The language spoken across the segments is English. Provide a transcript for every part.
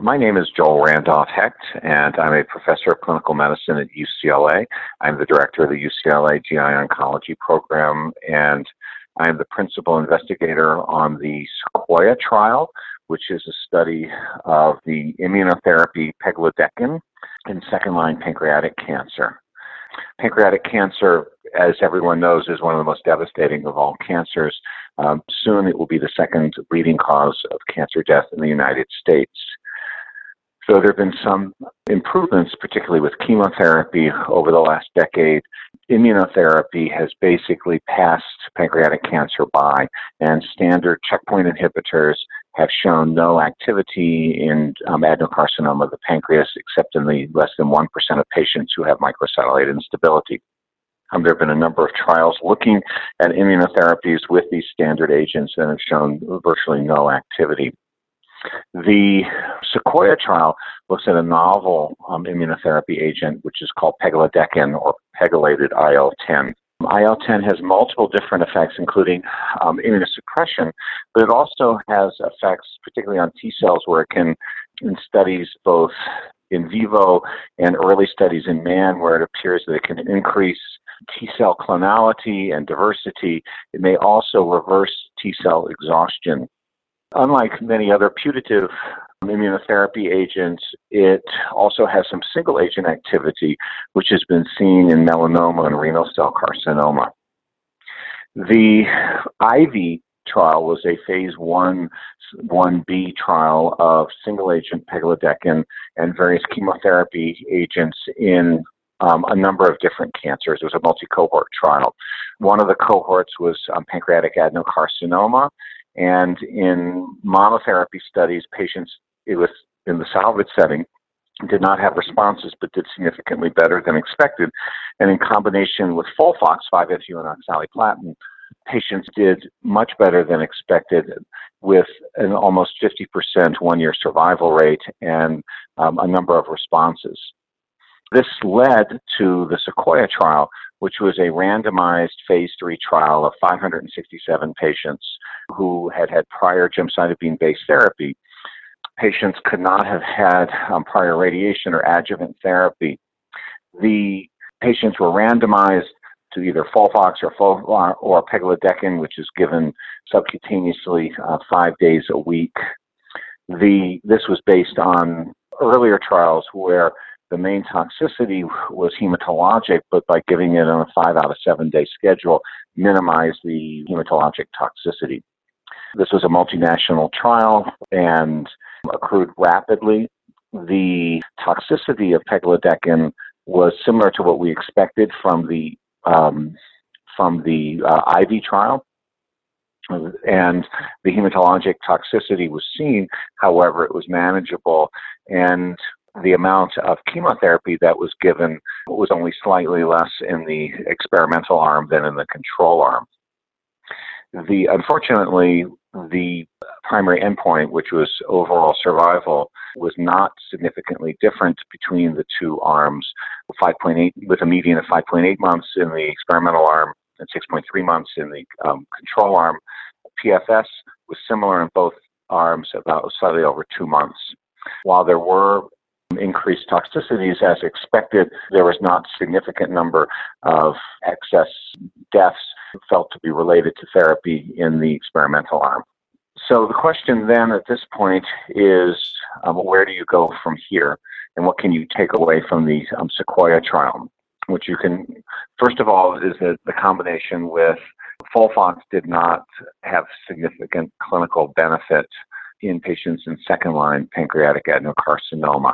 My name is Joel Randolph Hecht, and I'm a professor of clinical medicine at UCLA. I'm the director of the UCLA GI Oncology program, and I am the principal investigator on the Sequoia trial, which is a study of the immunotherapy pegilodecakin in second line pancreatic cancer. Pancreatic cancer, as everyone knows, is one of the most devastating of all cancers. Um, soon it will be the second leading cause of cancer death in the United States. So there have been some improvements, particularly with chemotherapy over the last decade. Immunotherapy has basically passed pancreatic cancer by, and standard checkpoint inhibitors have shown no activity in um, adenocarcinoma of the pancreas, except in the less than 1% of patients who have microsatellite instability. Um, there have been a number of trials looking at immunotherapies with these standard agents and have shown virtually no activity. The Sequoia trial looks at a novel um, immunotherapy agent, which is called pegilodecakin or pegylated IL-10. IL-10 has multiple different effects, including um, immunosuppression, but it also has effects, particularly on T cells, where it can, in studies both in vivo and early studies in man, where it appears that it can increase T cell clonality and diversity. It may also reverse T cell exhaustion. Unlike many other putative immunotherapy agents, it also has some single agent activity, which has been seen in melanoma and renal cell carcinoma. The IVY trial was a phase one, 1B trial of single agent pegilodecakin and various chemotherapy agents in um, a number of different cancers. It was a multi cohort trial. One of the cohorts was um, pancreatic adenocarcinoma, and in monotherapy studies, patients it was in the salvage setting did not have responses but did significantly better than expected. And in combination with Folfox, 5-FU and oxaliplatin, patients did much better than expected with an almost 50% one year survival rate and um, a number of responses. This led to the Sequoia trial, which was a randomized phase three trial of 567 patients who had had prior gemcitabine based therapy. Patients could not have had um, prior radiation or adjuvant therapy. The patients were randomized to either Folfox or, Fol- or pegilodecakin, which is given subcutaneously uh, five days a week. The, this was based on earlier trials where the main toxicity was hematologic, but by giving it on a five out of seven day schedule, minimized the hematologic toxicity. This was a multinational trial and accrued rapidly. The toxicity of pegilodecakin was similar to what we expected from the um, from the uh, IVY trial, and the hematologic toxicity was seen. However, it was manageable, and the amount of chemotherapy that was given was only slightly less in the experimental arm than in the control arm. The unfortunately, the primary endpoint, which was overall survival, was not significantly different between the two arms. 5.8 with a median of 5.8 months in the experimental arm and 6.3 months in the um, control arm. PFS was similar in both arms, about slightly over two months. While there were increased toxicities as expected. There was not significant number of excess deaths felt to be related to therapy in the experimental arm. So the question then at this point is um, where do you go from here and what can you take away from the um, Sequoia trial? Which you can, first of all, is that the combination with Folfox did not have significant clinical benefit in patients in second line pancreatic adenocarcinoma.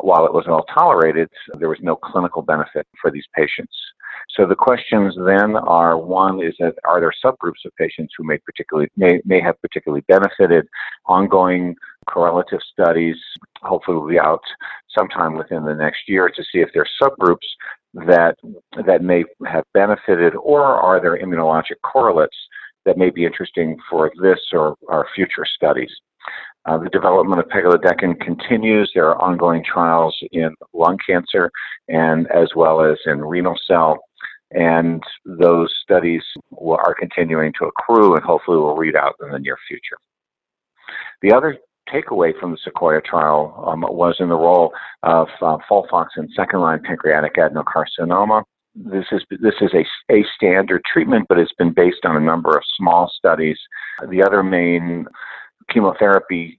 While it was well tolerated, there was no clinical benefit for these patients. So the questions then are one is that are there subgroups of patients who may particularly may, may have particularly benefited? Ongoing correlative studies hopefully will be out sometime within the next year to see if there are subgroups that that may have benefited or are there immunologic correlates that may be interesting for this or our future studies. Uh, the development of pegilodecakin continues. There are ongoing trials in lung cancer and as well as in renal cell. And those studies are continuing to accrue and hopefully will read out in the near future. The other takeaway from the Sequoia trial um, was in the role of uh, in second-line pancreatic adenocarcinoma. This is this is a, a standard treatment, but it's been based on a number of small studies. The other main chemotherapy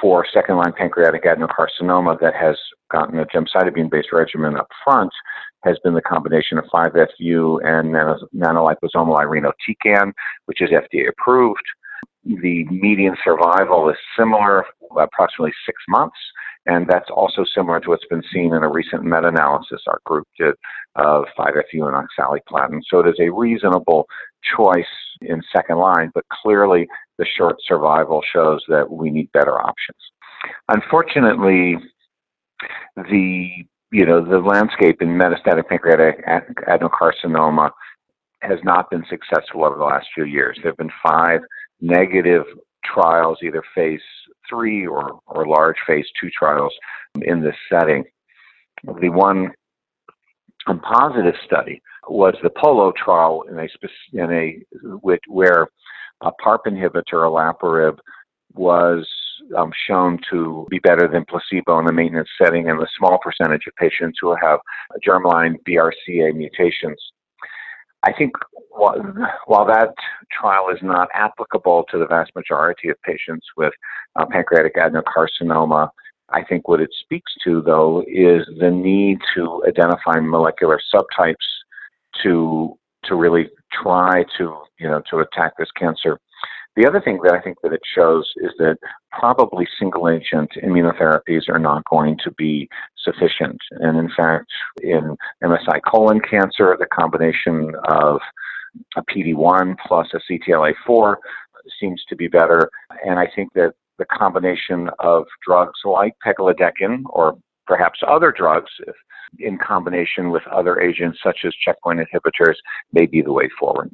for second line pancreatic adenocarcinoma that has gotten a gemcitabine based regimen up front has been the combination of 5FU and nanoliposomal irinotecan, which is FDA approved. The median survival is similar, approximately six months, and that's also similar to what's been seen in a recent meta analysis our group did of 5FU and oxaliplatin. So it is a reasonable choice in second line, but clearly the short survival shows that we need better options. Unfortunately, the you know the landscape in metastatic pancreatic adenocarcinoma has not been successful over the last few years. There have been five negative trials, either phase three or, or large phase two trials in this setting. The one positive study was the POLO trial in a, in a where a PARP inhibitor, olaparib, was um, shown to be better than placebo in the maintenance setting in a small percentage of patients who have germline BRCA mutations. I think while, while that trial is not applicable to the vast majority of patients with uh, pancreatic adenocarcinoma, I think what it speaks to, though, is the need to identify molecular subtypes to to really try to you know to attack this cancer. The other thing that I think that it shows is that probably single agent immunotherapies are not going to be sufficient. And in fact, in MSI colon cancer, the combination of a PD1 plus a CTLA4 seems to be better. And I think that the combination of drugs like pegilodecakin or perhaps other drugs in combination with other agents such as checkpoint inhibitors may be the way forward.